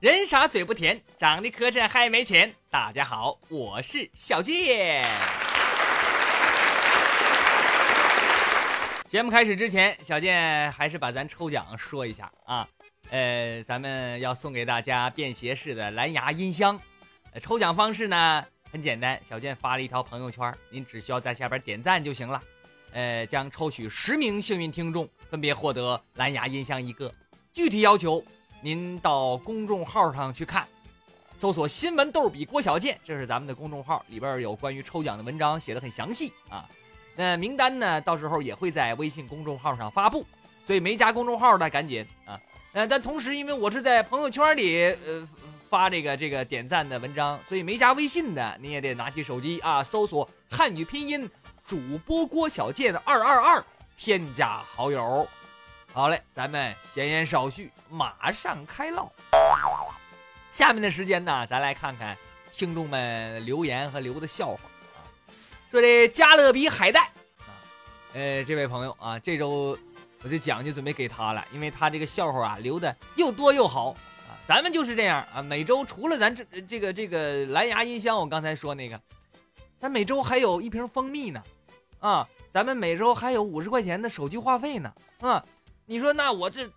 人傻嘴不甜，长得磕碜还没钱。大家好，我是小健。节目开始之前，小健还是把咱抽奖说一下啊。呃，咱们要送给大家便携式的蓝牙音箱。抽奖方式呢很简单，小健发了一条朋友圈，您只需要在下边点赞就行了。呃，将抽取十名幸运听众，分别获得蓝牙音箱一个。具体要求，您到公众号上去看，搜索“新闻逗比郭小健”，这是咱们的公众号，里边有关于抽奖的文章，写的很详细啊。那名单呢，到时候也会在微信公众号上发布，所以没加公众号的赶紧啊。呃，但同时，因为我是在朋友圈里呃发这个这个点赞的文章，所以没加微信的，你也得拿起手机啊，搜索汉语拼音。主播郭小贱的二二二，添加好友。好嘞，咱们闲言少叙，马上开唠。下面的时间呢，咱来看看听众们留言和留的笑话啊。说这加勒比海带啊，呃，这位朋友啊，这周我这奖就准备给他了，因为他这个笑话啊留的又多又好啊。咱们就是这样啊，每周除了咱这这个这个蓝牙音箱，我刚才说那个，咱每周还有一瓶蜂蜜呢。啊，咱们每周还有五十块钱的手机话费呢。啊，你说那我这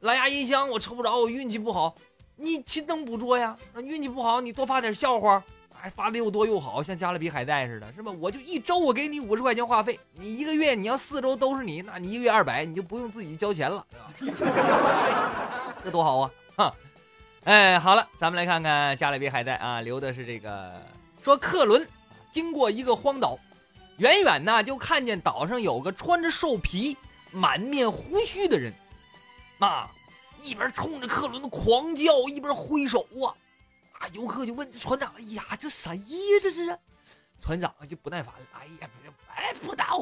蓝牙音箱我抽不着，我运气不好，你勤能补拙呀。运气不好，你多发点笑话，还发的又多又好，像加勒比海带似的，是吧？我就一周我给你五十块钱话费，你一个月你要四周都是你，那你一个月二百，你就不用自己交钱了，这多好啊！哈，哎，好了，咱们来看看加勒比海带啊，留的是这个说克伦经过一个荒岛。远远呢，就看见岛上有个穿着兽皮、满面胡须的人，啊，一边冲着克伦狂叫，一边挥手啊！啊，游客就问船长：“哎呀，这谁呀？这是？”船长就不耐烦了：“哎呀，不是，哎，不知道啊！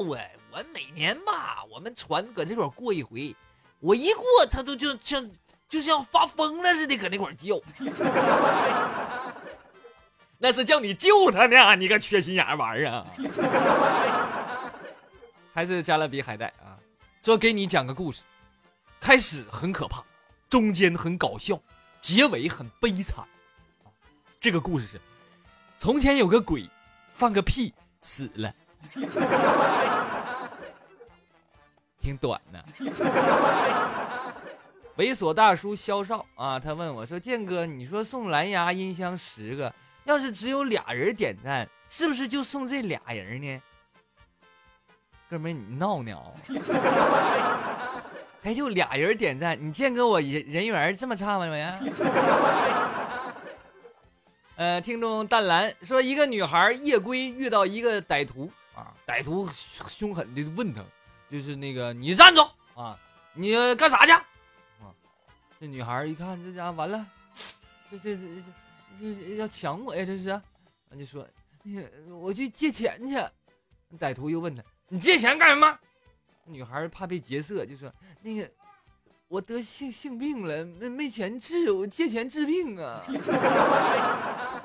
我每年吧，我们船搁这块过一回，我一过，他都就像就像发疯了似的，搁那块叫。”那是叫你救他呢，你个缺心眼玩意儿！还是加勒比海带啊？说给你讲个故事，开始很可怕，中间很搞笑，结尾很悲惨。这个故事是：从前有个鬼，放个屁死了，挺短的。猥琐大叔肖少啊，他问我说：“建哥，你说送蓝牙音箱十个？”要是只有俩人点赞，是不是就送这俩人呢？哥们，你闹呢？还就俩人点赞，你见过我人人缘这么差吗？没呀？呃，听众淡蓝说，一个女孩夜归遇到一个歹徒啊，歹徒凶狠的问他，就是那个你站住啊，你干啥去？啊，这女孩一看这家伙完了，这这这这。这要抢我呀！这是，就说，我去借钱去。歹徒又问他：“你借钱干什么？”女孩怕被劫色，就说：“那个，我得性性病了，没没钱治，我借钱治病啊。”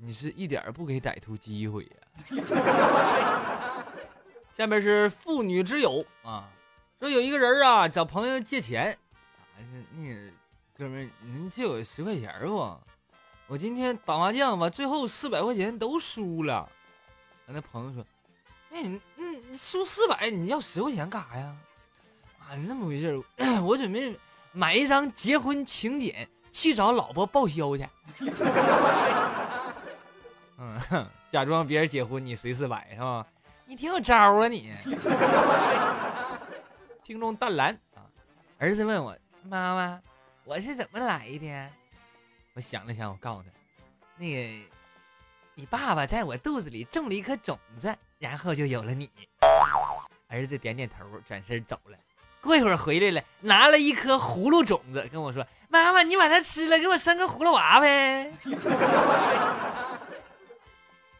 你是一点不给歹徒机会呀！下面是妇女之友啊，说有一个人啊找朋友借钱，那个。哥们儿，您借我十块钱不？我今天打麻将吧，最后四百块钱都输了。那朋友说：“哎，你你输四百，你要十块钱干啥呀？”啊，那么回事，我准备买一张结婚请柬去找老婆报销去。嗯，假装别人结婚，你随四百是吧？你挺有招啊你。听众淡蓝啊，儿子问我妈妈。我是怎么来的？我想了想，我告诉他，那个你爸爸在我肚子里种了一颗种子，然后就有了你。儿子点点头，转身走了。过一会儿回来了，拿了一颗葫芦种子，跟我说：“妈妈，你把它吃了，给我生个葫芦娃呗。”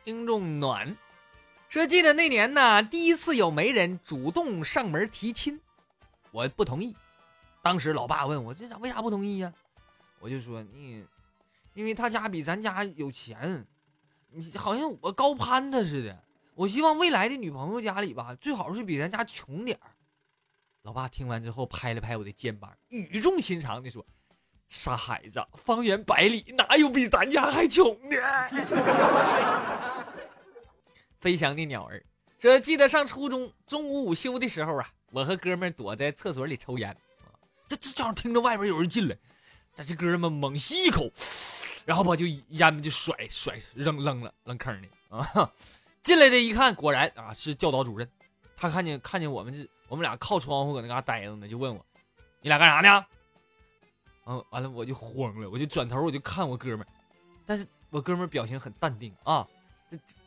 听众暖说：“记得那年呢，第一次有媒人主动上门提亲，我不同意。”当时老爸问我这咋为啥不同意呀？我就说你，因为他家比咱家有钱，你好像我高攀他似的。我希望未来的女朋友家里吧，最好是比咱家穷点儿。老爸听完之后拍了拍我的肩膀，语重心长地说：“傻孩子，方圆百里哪有比咱家还穷的？飞翔的鸟儿说：“记得上初中中午午休的时候啊，我和哥们躲在厕所里抽烟，这这正好听着外边有人进来，但这哥们猛吸一口，然后把就烟就甩甩扔扔了扔坑里啊！进来的一看，果然啊是教导主任，他看见看见我们这我们俩靠窗户搁那嘎呆着呢，就问我：你俩干啥呢？嗯，完了我就慌了，我就转头我就看我哥们儿，但是我哥们儿表情很淡定啊。”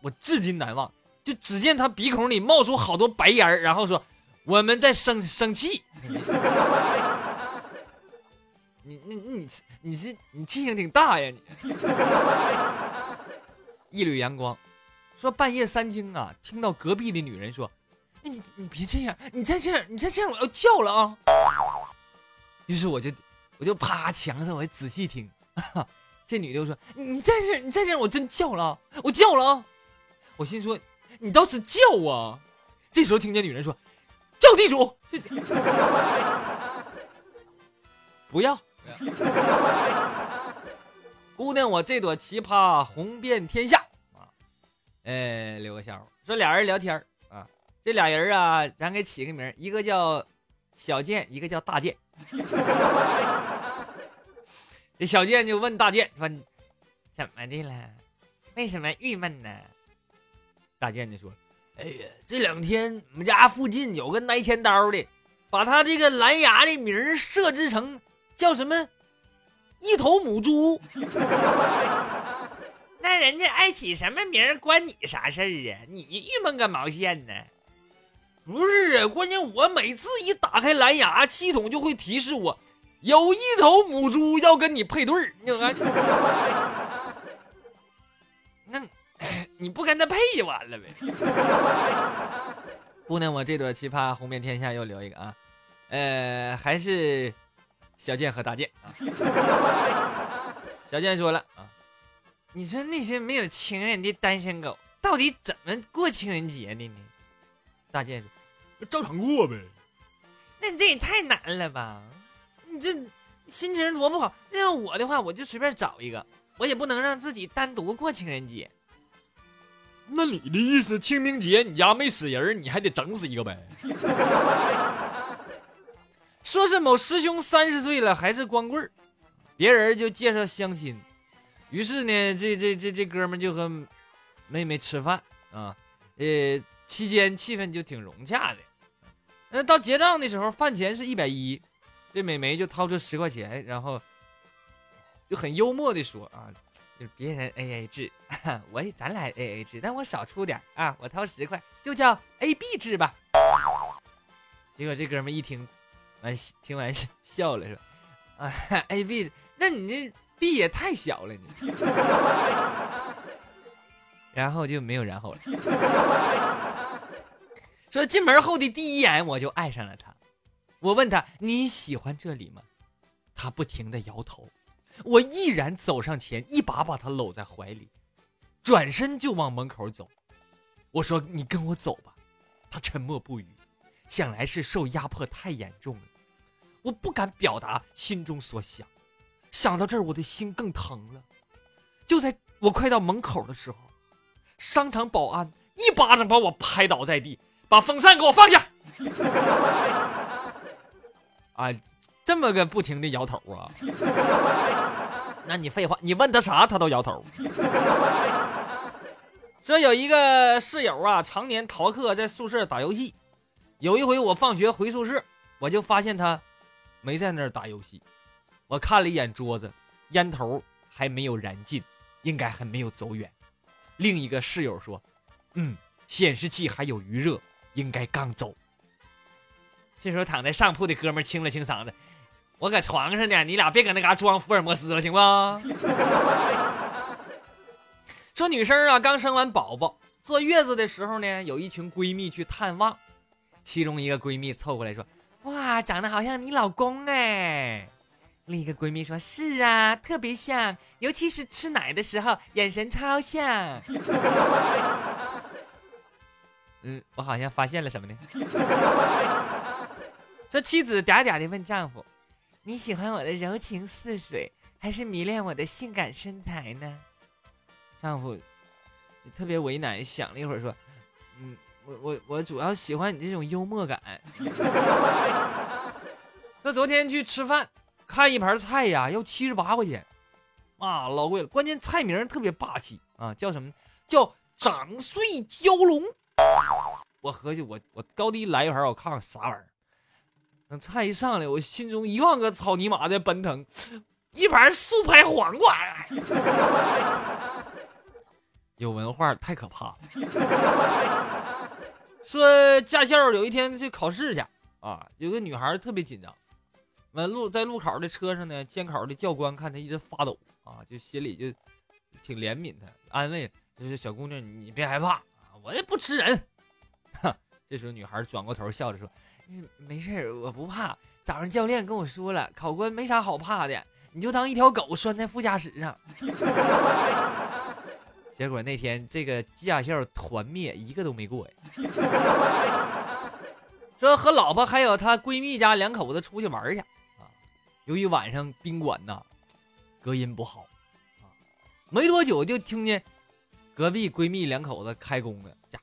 我至今难忘，就只见他鼻孔里冒出好多白烟然后说：“我们在生生气。”你、你、你、你是你气性挺大呀！你一缕阳光说半夜三更啊，听到隔壁的女人说：“你你别这样，你再这样，你再这样我要叫了啊！”于是我就我就趴墙上，我仔细听。这女的就说：“你再这，你再这样，我真叫了，我叫了啊！”我心说：“你倒是叫啊！”这时候听见女人说：“叫地主。” 不要，姑娘，我这朵奇葩红遍天下啊！哎，留个笑话，说俩人聊天啊，这俩人啊，咱给起个名，一个叫小健，一个叫大健。这小健就问大健说：“怎么的了？为什么郁闷呢？”大健就说：“哎呀，这两天我们家附近有个拿钱刀的，把他这个蓝牙的名设置成叫什么一头母猪。那人家爱起什么名儿关你啥事儿啊？你郁闷个毛线呢？不是啊，关键我每次一打开蓝牙，系统就会提示我。”有一头母猪要跟你配对儿，你看，那你不跟他配就完了呗。姑娘，我这朵奇葩红遍天下又留一个啊，呃，还是小健和大健啊。小健说了啊，你说那些没有情人的单身狗到底怎么过情人节的呢？大健说，照常过呗。那这也太难了吧？你这心情多不好！那要我的话，我就随便找一个，我也不能让自己单独过情人节。那你的意思，清明节你家没死人，你还得整死一个呗？说是某师兄三十岁了还是光棍儿，别人就介绍相亲，于是呢，这这这这哥们就和妹妹吃饭啊，呃，期间气氛就挺融洽的。那到结账的时候，饭钱是一百一。这美眉就掏出十块钱，然后就很幽默的说：“啊，就别人 A A 制，我咱俩 A A 制，但我少出点啊，我掏十块，就叫 A B 制吧。”结果这哥们一听完，听完笑了，说：“啊，A B，那你这 B 也太小了，你。”然后就没有然后了。说进门后的第一眼，我就爱上了他。我问他你喜欢这里吗？他不停的摇头。我毅然走上前，一把把他搂在怀里，转身就往门口走。我说：“你跟我走吧。”他沉默不语，想来是受压迫太严重了。我不敢表达心中所想，想到这儿，我的心更疼了。就在我快到门口的时候，商场保安一巴掌把我拍倒在地，把风扇给我放下。啊，这么个不停的摇头啊！那你废话，你问他啥他都摇头。说有一个室友啊，常年逃课在宿舍打游戏。有一回我放学回宿舍，我就发现他没在那儿打游戏。我看了一眼桌子，烟头还没有燃尽，应该还没有走远。另一个室友说：“嗯，显示器还有余热，应该刚走。”这时候躺在上铺的哥们清了清嗓子：“我搁床上呢，你俩别搁那嘎装福尔摩斯了，行不？” 说女生啊，刚生完宝宝，坐月子的时候呢，有一群闺蜜去探望，其中一个闺蜜凑过来说：“哇，长得好像你老公哎。”另一个闺蜜说：“是啊，特别像，尤其是吃奶的时候，眼神超像。” 嗯，我好像发现了什么呢？说妻子嗲嗲的问丈夫：“你喜欢我的柔情似水，还是迷恋我的性感身材呢？丈夫特别为难，想了一会儿说：“嗯，我我主要喜欢你这种幽默感。”那昨天去吃饭，看一盘菜呀，要七十八块钱，啊，老贵了。关键菜名特别霸气啊，叫什么？叫掌碎蛟龙。我合计，我我高低来一盘，我看看啥玩意儿。等菜一上来，我心中一万个草泥马在奔腾。一盘素拍黄瓜，有文化太可怕了。说驾校有一天去考试去啊，有个女孩特别紧张，完路在路考的车上呢，监考的教官看她一直发抖啊，就心里就挺怜悯她，安慰，就是小姑娘你别害怕啊，我也不吃人。哈，这时候女孩转过头笑着说：“没事我不怕。早上教练跟我说了，考官没啥好怕的。”你就当一条狗拴在副驾驶上，结果那天这个驾校团灭，一个都没过呀。说和老婆还有她闺蜜家两口子出去玩去啊，由于晚上宾馆呐隔音不好啊，没多久就听见隔壁闺蜜两口子开工了，家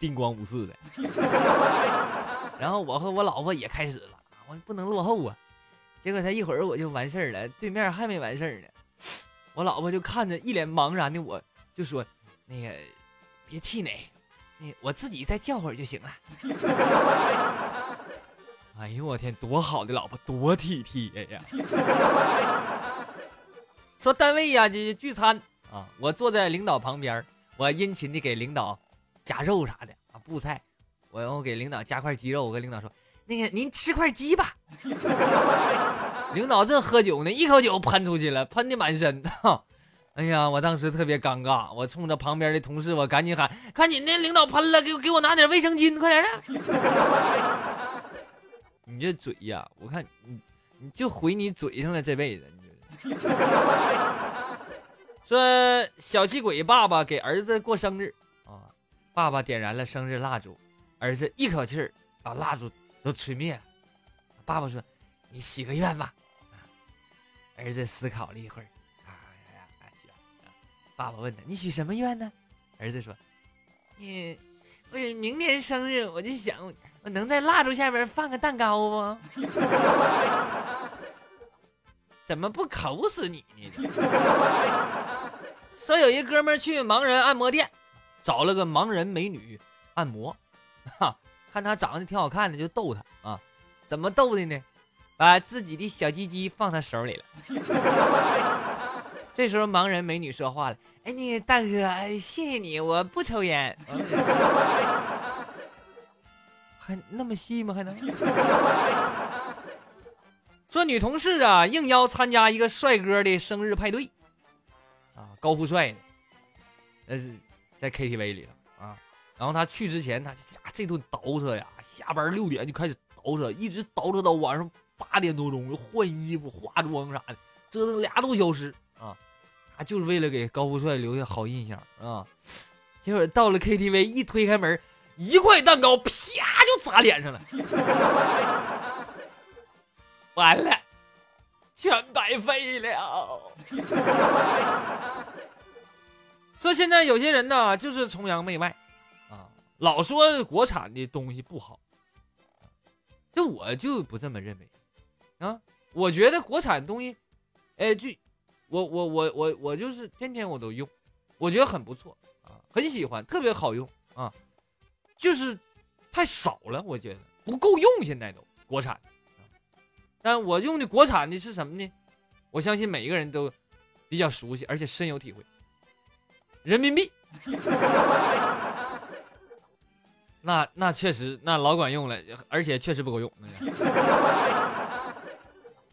叮咣五四的。然后我和我老婆也开始了，我不能落后啊。结果他一会儿我就完事儿了，对面还没完事儿呢。我老婆就看着一脸茫然的我，就说：“那个别气馁，那我自己再叫会儿就行了。”哎呦我天，多好的老婆，多体贴呀！说单位呀，这聚餐啊，我坐在领导旁边，我殷勤的给领导夹肉啥的啊，布菜，我我给领导夹块鸡肉，我跟领导说。那个，您吃块鸡吧。领导正喝酒呢，一口酒喷出去了，喷的满身。哎呀，我当时特别尴尬，我冲着旁边的同事，我赶紧喊：“赶紧的，领导喷了，给我给我拿点卫生巾，快点的。”你这嘴呀，我看你你就毁你嘴上了，这辈子。说小气鬼爸爸给儿子过生日啊，爸爸点燃了生日蜡烛，儿子一口气把蜡烛。都吹灭了。爸爸说：“你许个愿吧。”儿子思考了一会儿，爸爸问他：“你许什么愿呢？”儿子说：“你，我明年生日，我就想我能在蜡烛下边放个蛋糕不？怎么不口死你呢？”说有一哥们去盲人按摩店，找了个盲人美女按摩，哈。看他长得挺好看的，就逗他啊，怎么逗的呢？把自己的小鸡鸡放他手里了。这时候盲人美女说话了：“哎，那个大哥，谢谢你，我不抽烟。还那么细吗？还能？说女同事啊，应邀参加一个帅哥的生日派对啊，高富帅的，呃在 KTV 里头啊。然后他去之前，他这顿倒饬呀，下班六点就开始倒饬，一直倒饬到晚上八点多钟，换衣服、化妆啥的，折腾俩多小时啊，就是为了给高富帅留下好印象啊。结果到了 KTV，一推开门，一块蛋糕啪就砸脸上了，完了，全白费了。说现在有些人呢，就是崇洋媚外啊。老说国产的东西不好，这我就不这么认为啊！我觉得国产东西，哎，就我我我我我就是天天我都用，我觉得很不错啊，很喜欢，特别好用啊，就是太少了，我觉得不够用，现在都国产。但我用的国产的是什么呢？我相信每一个人都比较熟悉，而且深有体会，人民币。那那确实，那老管用了，而且确实不够用。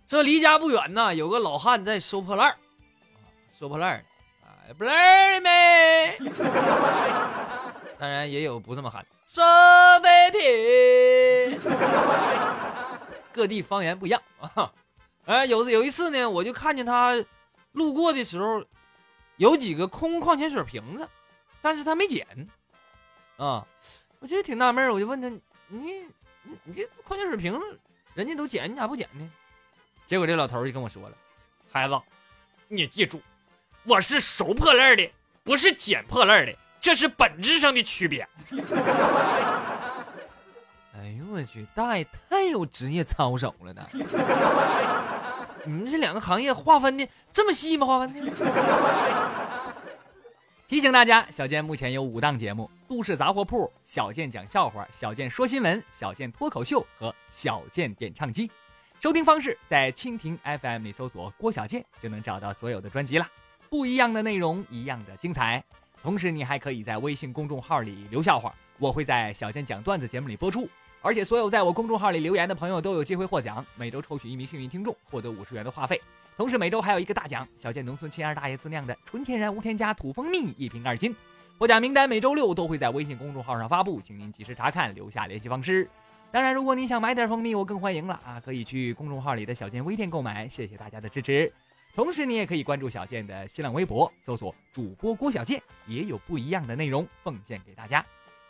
这离家不远呐，有个老汉在收破烂收破烂儿，哎，破烂儿没？当然也有不这么喊，收废品。各地方言不一样啊。哎，有有一次呢，我就看见他路过的时候，有几个空矿泉水瓶子，但是他没捡啊。我觉得挺纳闷我就问他：“你你这矿泉水瓶子，人家都捡，你咋不捡呢？”结果这老头就跟我说了：“孩子，你记住，我是收破烂的，不是捡破烂的，这是本质上的区别。”哎呦我去，大爷太有职业操守了呢！你们这两个行业划分的这么细吗？划分的？提醒大家，小健目前有五档节目：都市杂货铺、小健讲笑话、小健说新闻、小健脱口秀和小健点唱机。收听方式在蜻蜓 FM 里搜索郭小健，就能找到所有的专辑啦。不一样的内容，一样的精彩。同时，你还可以在微信公众号里留笑话，我会在小健讲段子节目里播出。而且，所有在我公众号里留言的朋友都有机会获奖，每周抽取一名幸运听众，获得五十元的话费。同时，每周还有一个大奖——小健农村亲二大爷自酿的纯天然无添加土蜂蜜一瓶二斤。获奖名单每周六都会在微信公众号上发布，请您及时查看，留下联系方式。当然，如果你想买点蜂蜜，我更欢迎了啊！可以去公众号里的小健微店购买。谢谢大家的支持。同时，你也可以关注小健的新浪微博，搜索主播郭小健，也有不一样的内容奉献给大家。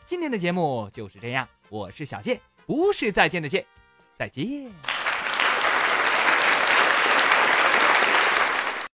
今天的节目就是这样，我是小健。不是再见的见，再见。